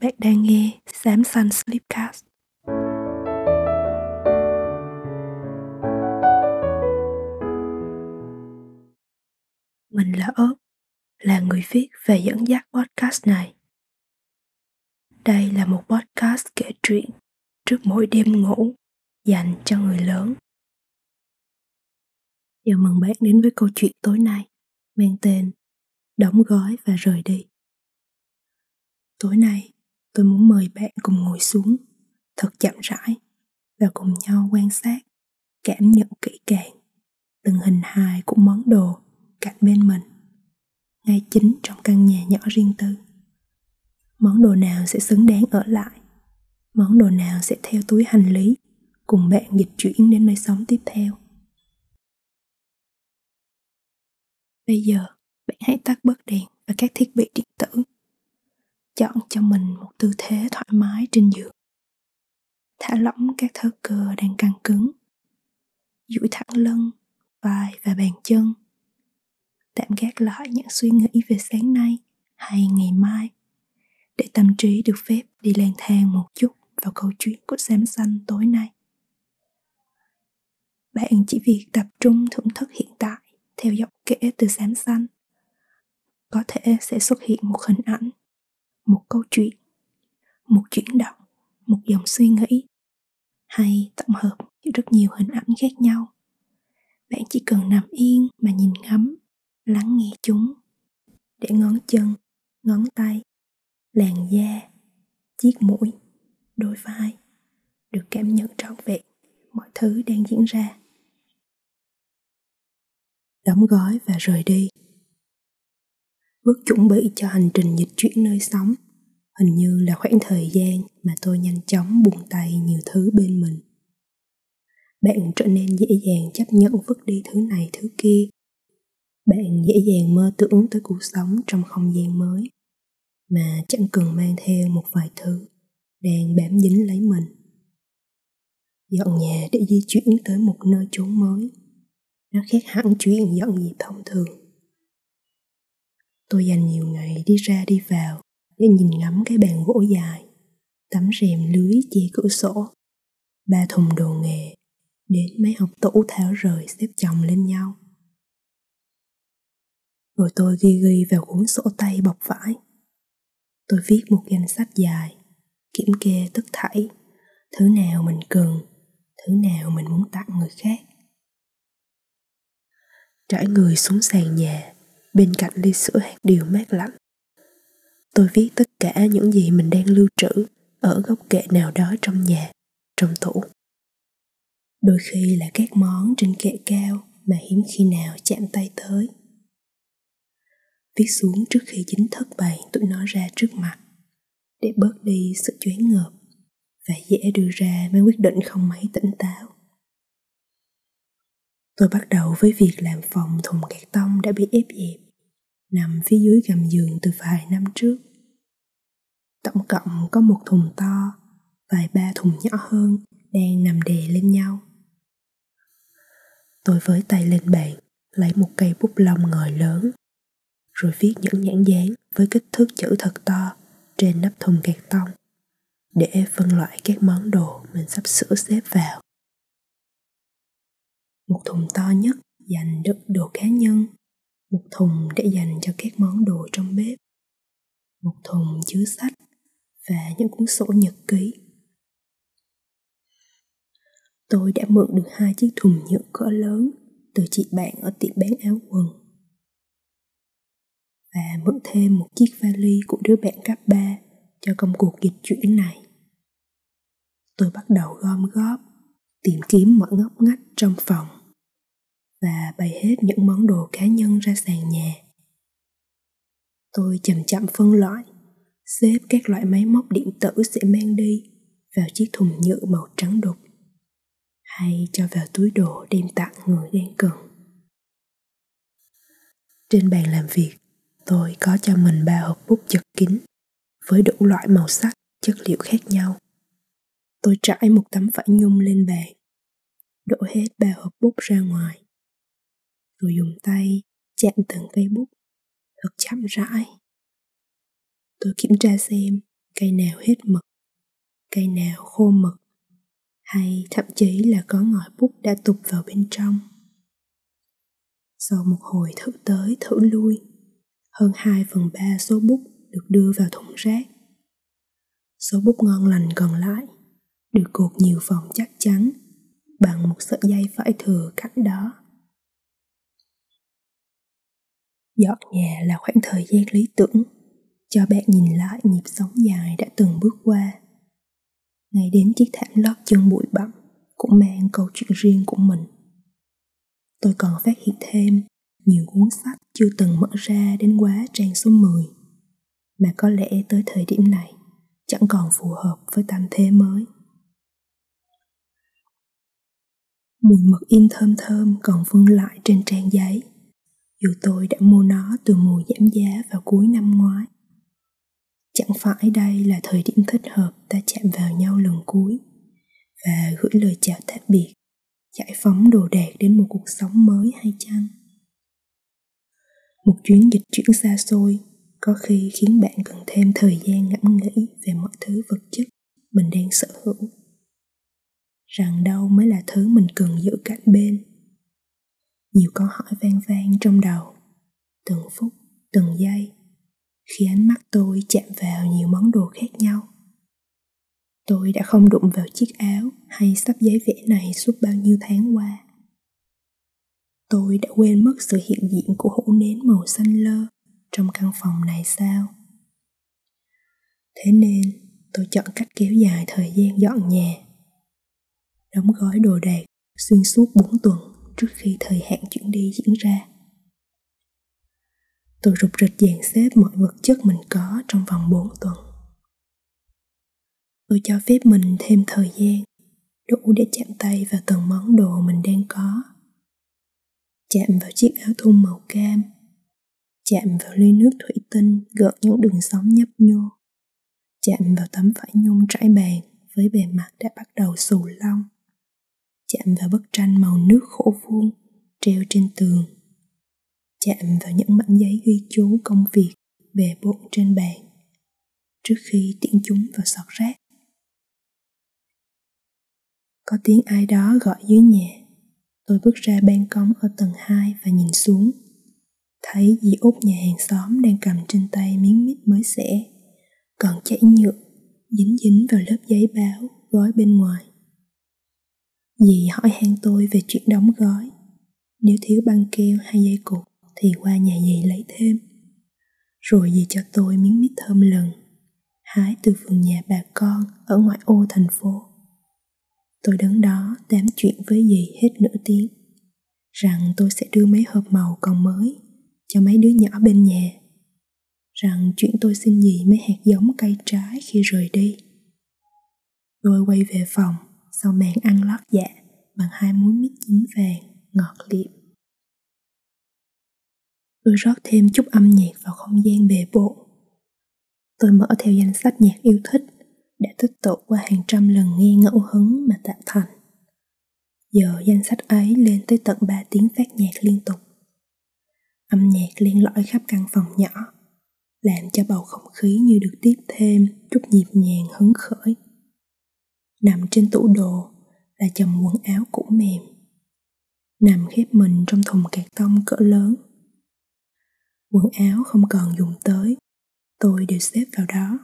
Bạn đang nghe Samsung Sleepcast. Mình là ớt, là người viết và dẫn dắt podcast này. Đây là một podcast kể chuyện trước mỗi đêm ngủ dành cho người lớn. Chào mừng bạn đến với câu chuyện tối nay mang tên Đóng gói và rời đi. Tối nay, tôi muốn mời bạn cùng ngồi xuống, thật chậm rãi và cùng nhau quan sát, cảm nhận kỹ càng từng hình hài của món đồ cạnh bên mình, ngay chính trong căn nhà nhỏ riêng tư. Món đồ nào sẽ xứng đáng ở lại? Món đồ nào sẽ theo túi hành lý cùng bạn dịch chuyển đến nơi sống tiếp theo? Bây giờ, bạn hãy tắt bớt đèn và các thiết bị điện tử chọn cho mình một tư thế thoải mái trên giường thả lỏng các thớ cơ đang căng cứng. Duỗi thẳng lưng, vai và bàn chân. Tạm gác lại những suy nghĩ về sáng nay hay ngày mai để tâm trí được phép đi lang thang một chút vào câu chuyện của xám xanh tối nay. Bạn chỉ việc tập trung thưởng thức hiện tại theo giọng kể từ xám xanh. Có thể sẽ xuất hiện một hình ảnh một câu chuyện, một chuyển động, một dòng suy nghĩ hay tổng hợp rất nhiều hình ảnh khác nhau. Bạn chỉ cần nằm yên mà nhìn ngắm, lắng nghe chúng. Để ngón chân, ngón tay, làn da, chiếc mũi, đôi vai được cảm nhận trọn vẹn mọi thứ đang diễn ra. Đóng gói và rời đi bước chuẩn bị cho hành trình dịch chuyển nơi sống. Hình như là khoảng thời gian mà tôi nhanh chóng buông tay nhiều thứ bên mình. Bạn trở nên dễ dàng chấp nhận vứt đi thứ này, thứ kia. Bạn dễ dàng mơ tưởng tới cuộc sống trong không gian mới, mà chẳng cần mang theo một vài thứ đang bám dính lấy mình. Dọn nhà để di chuyển tới một nơi chốn mới. Nó khác hẳn chuyện dọn dẹp thông thường tôi dành nhiều ngày đi ra đi vào để nhìn ngắm cái bàn gỗ dài, tấm rèm lưới che cửa sổ. Ba thùng đồ nghề đến mấy học tủ tháo rời xếp chồng lên nhau. Rồi tôi ghi ghi vào cuốn sổ tay bọc vải. Tôi viết một danh sách dài, kiểm kê tất thảy, thứ nào mình cần, thứ nào mình muốn tặng người khác. Trải người xuống sàn nhà bên cạnh ly sữa hạt điều mát lạnh, tôi viết tất cả những gì mình đang lưu trữ ở góc kệ nào đó trong nhà, trong tủ. Đôi khi là các món trên kệ cao mà hiếm khi nào chạm tay tới. Viết xuống trước khi chính thức bày tụi nó ra trước mặt, để bớt đi sự choáng ngợp và dễ đưa ra mấy quyết định không mấy tỉnh táo. Tôi bắt đầu với việc làm phòng thùng cạc tông đã bị ép dẹp nằm phía dưới gầm giường từ vài năm trước. Tổng cộng có một thùng to, vài ba thùng nhỏ hơn, đang nằm đè lên nhau. Tôi với tay lên bàn, lấy một cây bút lông ngòi lớn, rồi viết những nhãn dán với kích thước chữ thật to trên nắp thùng gạt tông, để phân loại các món đồ mình sắp sửa xếp vào. Một thùng to nhất dành đựng đồ cá nhân một thùng để dành cho các món đồ trong bếp. Một thùng chứa sách và những cuốn sổ nhật ký. Tôi đã mượn được hai chiếc thùng nhựa cỡ lớn từ chị bạn ở tiệm bán áo quần. Và mượn thêm một chiếc vali của đứa bạn cấp 3 cho công cuộc dịch chuyển này. Tôi bắt đầu gom góp, tìm kiếm mọi ngóc ngách trong phòng và bày hết những món đồ cá nhân ra sàn nhà. Tôi chậm chậm phân loại, xếp các loại máy móc điện tử sẽ mang đi vào chiếc thùng nhựa màu trắng đục hay cho vào túi đồ đem tặng người đang cần. Trên bàn làm việc, tôi có cho mình ba hộp bút chật kín với đủ loại màu sắc, chất liệu khác nhau. Tôi trải một tấm vải nhung lên bàn, đổ hết ba hộp bút ra ngoài rồi dùng tay chạm từng cây bút, thật chậm rãi. Tôi kiểm tra xem cây nào hết mực, cây nào khô mực, hay thậm chí là có ngòi bút đã tụt vào bên trong. Sau một hồi thử tới thử lui, hơn 2 phần 3 số bút được đưa vào thùng rác. Số bút ngon lành còn lại được cột nhiều vòng chắc chắn bằng một sợi dây phải thừa cạnh đó. Dọn nhà là khoảng thời gian lý tưởng. Cho bạn nhìn lại nhịp sống dài đã từng bước qua. Ngay đến chiếc thảm lót chân bụi bặm cũng mang câu chuyện riêng của mình. Tôi còn phát hiện thêm nhiều cuốn sách chưa từng mở ra đến quá trang số 10 mà có lẽ tới thời điểm này chẳng còn phù hợp với tâm thế mới. Mùi mực in thơm thơm còn vương lại trên trang giấy dù tôi đã mua nó từ mùa giảm giá vào cuối năm ngoái. Chẳng phải đây là thời điểm thích hợp ta chạm vào nhau lần cuối và gửi lời chào tạm biệt, giải phóng đồ đạc đến một cuộc sống mới hay chăng? Một chuyến dịch chuyển xa xôi có khi khiến bạn cần thêm thời gian ngẫm nghĩ về mọi thứ vật chất mình đang sở hữu. Rằng đâu mới là thứ mình cần giữ cạnh bên nhiều câu hỏi vang vang trong đầu. Từng phút, từng giây, khi ánh mắt tôi chạm vào nhiều món đồ khác nhau. Tôi đã không đụng vào chiếc áo hay sắp giấy vẽ này suốt bao nhiêu tháng qua. Tôi đã quên mất sự hiện diện của hũ nến màu xanh lơ trong căn phòng này sao? Thế nên, tôi chọn cách kéo dài thời gian dọn nhà. Đóng gói đồ đạc xuyên suốt 4 tuần trước khi thời hạn chuyển đi diễn ra. Tôi rụt rịch dàn xếp mọi vật chất mình có trong vòng 4 tuần. Tôi cho phép mình thêm thời gian đủ để chạm tay vào từng món đồ mình đang có. Chạm vào chiếc áo thun màu cam, chạm vào ly nước thủy tinh gợn những đường sóng nhấp nhô, chạm vào tấm vải nhung trải bàn với bề mặt đã bắt đầu xù lông chạm vào bức tranh màu nước khổ vuông, treo trên tường. Chạm vào những mảnh giấy ghi chú công việc bề bộn trên bàn, trước khi tiễn chúng vào sọt rác. Có tiếng ai đó gọi dưới nhà. Tôi bước ra ban công ở tầng 2 và nhìn xuống. Thấy dì út nhà hàng xóm đang cầm trên tay miếng mít mới xẻ. Còn chảy nhựa, dính dính vào lớp giấy báo gói bên ngoài dì hỏi han tôi về chuyện đóng gói. Nếu thiếu băng keo hay dây cột, thì qua nhà dì lấy thêm. Rồi dì cho tôi miếng mít thơm lần, hái từ vườn nhà bà con ở ngoại ô thành phố. Tôi đứng đó tám chuyện với dì hết nửa tiếng, rằng tôi sẽ đưa mấy hộp màu còn mới cho mấy đứa nhỏ bên nhà. Rằng chuyện tôi xin dì mấy hạt giống cây trái khi rời đi. Tôi quay về phòng sau màn ăn lót dạ bằng hai muối mít chín vàng, ngọt liệm. Tôi rót thêm chút âm nhạc vào không gian bề bộn. Tôi mở theo danh sách nhạc yêu thích đã tích tụ qua hàng trăm lần nghe ngẫu hứng mà tạo thành. Giờ danh sách ấy lên tới tận 3 tiếng phát nhạc liên tục. Âm nhạc len lỏi khắp căn phòng nhỏ, làm cho bầu không khí như được tiếp thêm chút nhịp nhàng hứng khởi nằm trên tủ đồ là chồng quần áo cũ mềm, nằm khép mình trong thùng cạc tông cỡ lớn. Quần áo không còn dùng tới, tôi đều xếp vào đó.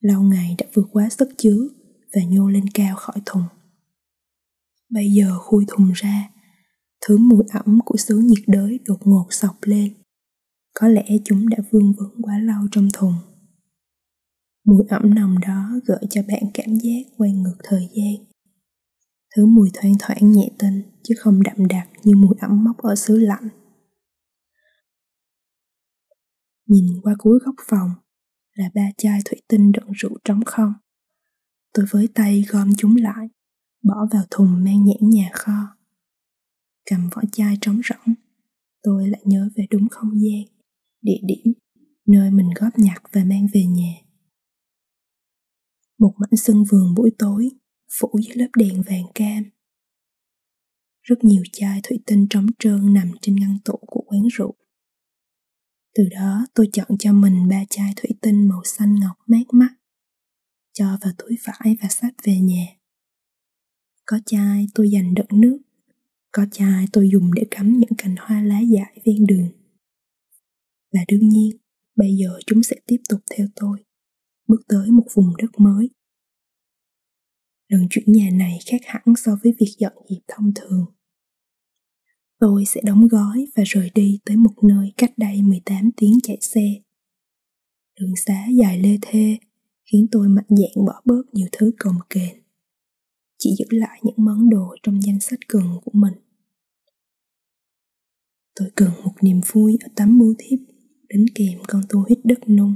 Lâu ngày đã vượt quá sức chứa và nhô lên cao khỏi thùng. Bây giờ khui thùng ra, thứ mùi ẩm của xứ nhiệt đới đột ngột sọc lên. Có lẽ chúng đã vương vấn quá lâu trong thùng mùi ẩm nồng đó gợi cho bạn cảm giác quay ngược thời gian. Thứ mùi thoang thoảng nhẹ tinh chứ không đậm đặc như mùi ẩm mốc ở xứ lạnh. Nhìn qua cuối góc phòng, là ba chai thủy tinh đựng rượu trống không. Tôi với tay gom chúng lại, bỏ vào thùng mang nhãn nhà kho. Cầm vỏ chai trống rỗng, tôi lại nhớ về đúng không gian, địa điểm, nơi mình góp nhặt và mang về nhà một mảnh sân vườn buổi tối phủ dưới lớp đèn vàng cam rất nhiều chai thủy tinh trống trơn nằm trên ngăn tủ của quán rượu từ đó tôi chọn cho mình ba chai thủy tinh màu xanh ngọc mát mắt cho vào túi vải và sách về nhà. Có chai tôi dành đựng nước, có chai tôi dùng để cắm những cành hoa lá dại ven đường. Và đương nhiên, bây giờ chúng sẽ tiếp tục theo tôi, bước tới một vùng đất mới. Lần chuyển nhà này khác hẳn so với việc dọn dẹp thông thường. Tôi sẽ đóng gói và rời đi tới một nơi cách đây 18 tiếng chạy xe. Đường xá dài lê thê, khiến tôi mạnh dạn bỏ bớt nhiều thứ cồng kềnh. Chỉ giữ lại những món đồ trong danh sách cần của mình. Tôi cần một niềm vui ở tấm bưu thiếp đính kèm con tu hít đất nung.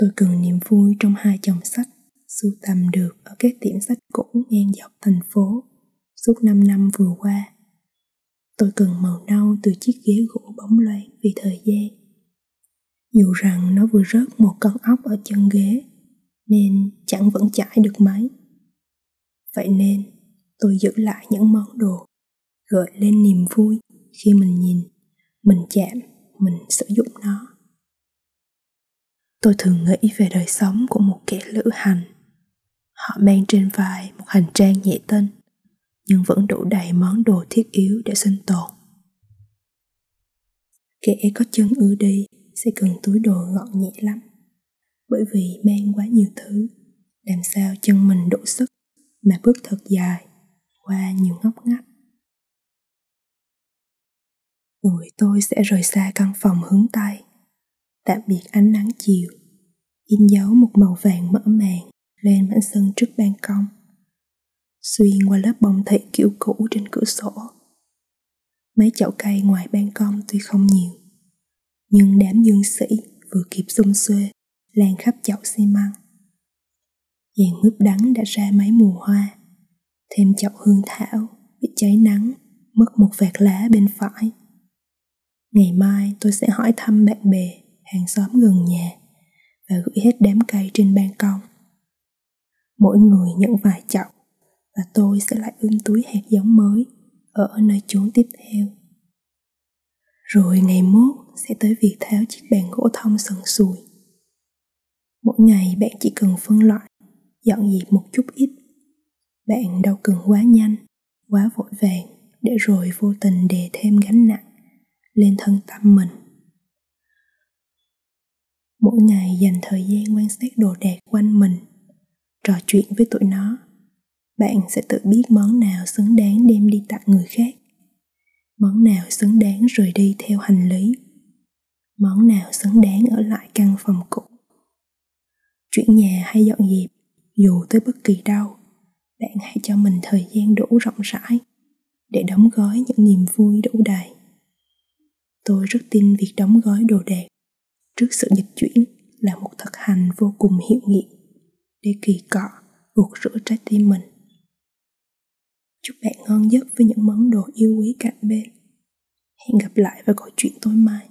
Tôi cần niềm vui trong hai chồng sách. Sưu tầm được ở các tiệm sách cũ ngang dọc thành phố. Suốt 5 năm vừa qua. Tôi cần màu nâu từ chiếc ghế gỗ bóng loáng vì thời gian. Dù rằng nó vừa rớt một con ốc ở chân ghế, nên chẳng vẫn chải được mấy. Vậy nên, tôi giữ lại những món đồ, gợi lên niềm vui khi mình nhìn, mình chạm, mình sử dụng nó tôi thường nghĩ về đời sống của một kẻ lữ hành. Họ mang trên vai một hành trang nhẹ tên, nhưng vẫn đủ đầy món đồ thiết yếu để sinh tồn. Kẻ có chân ưa đi sẽ cần túi đồ gọn nhẹ lắm, bởi vì mang quá nhiều thứ, làm sao chân mình đủ sức mà bước thật dài qua nhiều ngóc ngách. Rồi tôi sẽ rời xa căn phòng hướng tây tạm biệt ánh nắng chiều. In dấu một màu vàng mỡ màng lên mảnh sân trước ban công. Xuyên qua lớp bông thị kiểu cũ trên cửa sổ. Mấy chậu cây ngoài ban công tuy không nhiều, nhưng đám dương sĩ vừa kịp xung xuê lan khắp chậu xi măng. Dàn mướp đắng đã ra mấy mùa hoa, thêm chậu hương thảo bị cháy nắng mất một vạt lá bên phải. Ngày mai tôi sẽ hỏi thăm bạn bè hàng xóm gần nhà và gửi hết đám cây trên ban công mỗi người nhận vài chậu và tôi sẽ lại ươm túi hạt giống mới ở nơi chốn tiếp theo rồi ngày mốt sẽ tới việc tháo chiếc bàn gỗ thông sần sùi. Mỗi ngày bạn chỉ cần phân loại, dọn dẹp một chút ít. Bạn đâu cần quá nhanh, quá vội vàng để rồi vô tình đè thêm gánh nặng lên thân tâm mình. Mỗi ngày dành thời gian quan sát đồ đạc quanh mình, trò chuyện với tụi nó, bạn sẽ tự biết món nào xứng đáng đem đi tặng người khác. Món nào xứng đáng rời đi theo hành lý. Món nào xứng đáng ở lại căn phòng cũ. Chuyển nhà hay dọn dẹp dù tới bất kỳ đâu bạn hãy cho mình thời gian đủ rộng rãi để đóng gói những niềm vui đủ đầy. Tôi rất tin việc đóng gói đồ đạc trước sự dịch chuyển là một thực hành vô cùng hiệu nghiệm để kỳ cọ gột rửa trái tim mình. Chúc bạn ngon giấc với những món đồ yêu quý cạnh bên. Hẹn gặp lại và câu chuyện tối mai.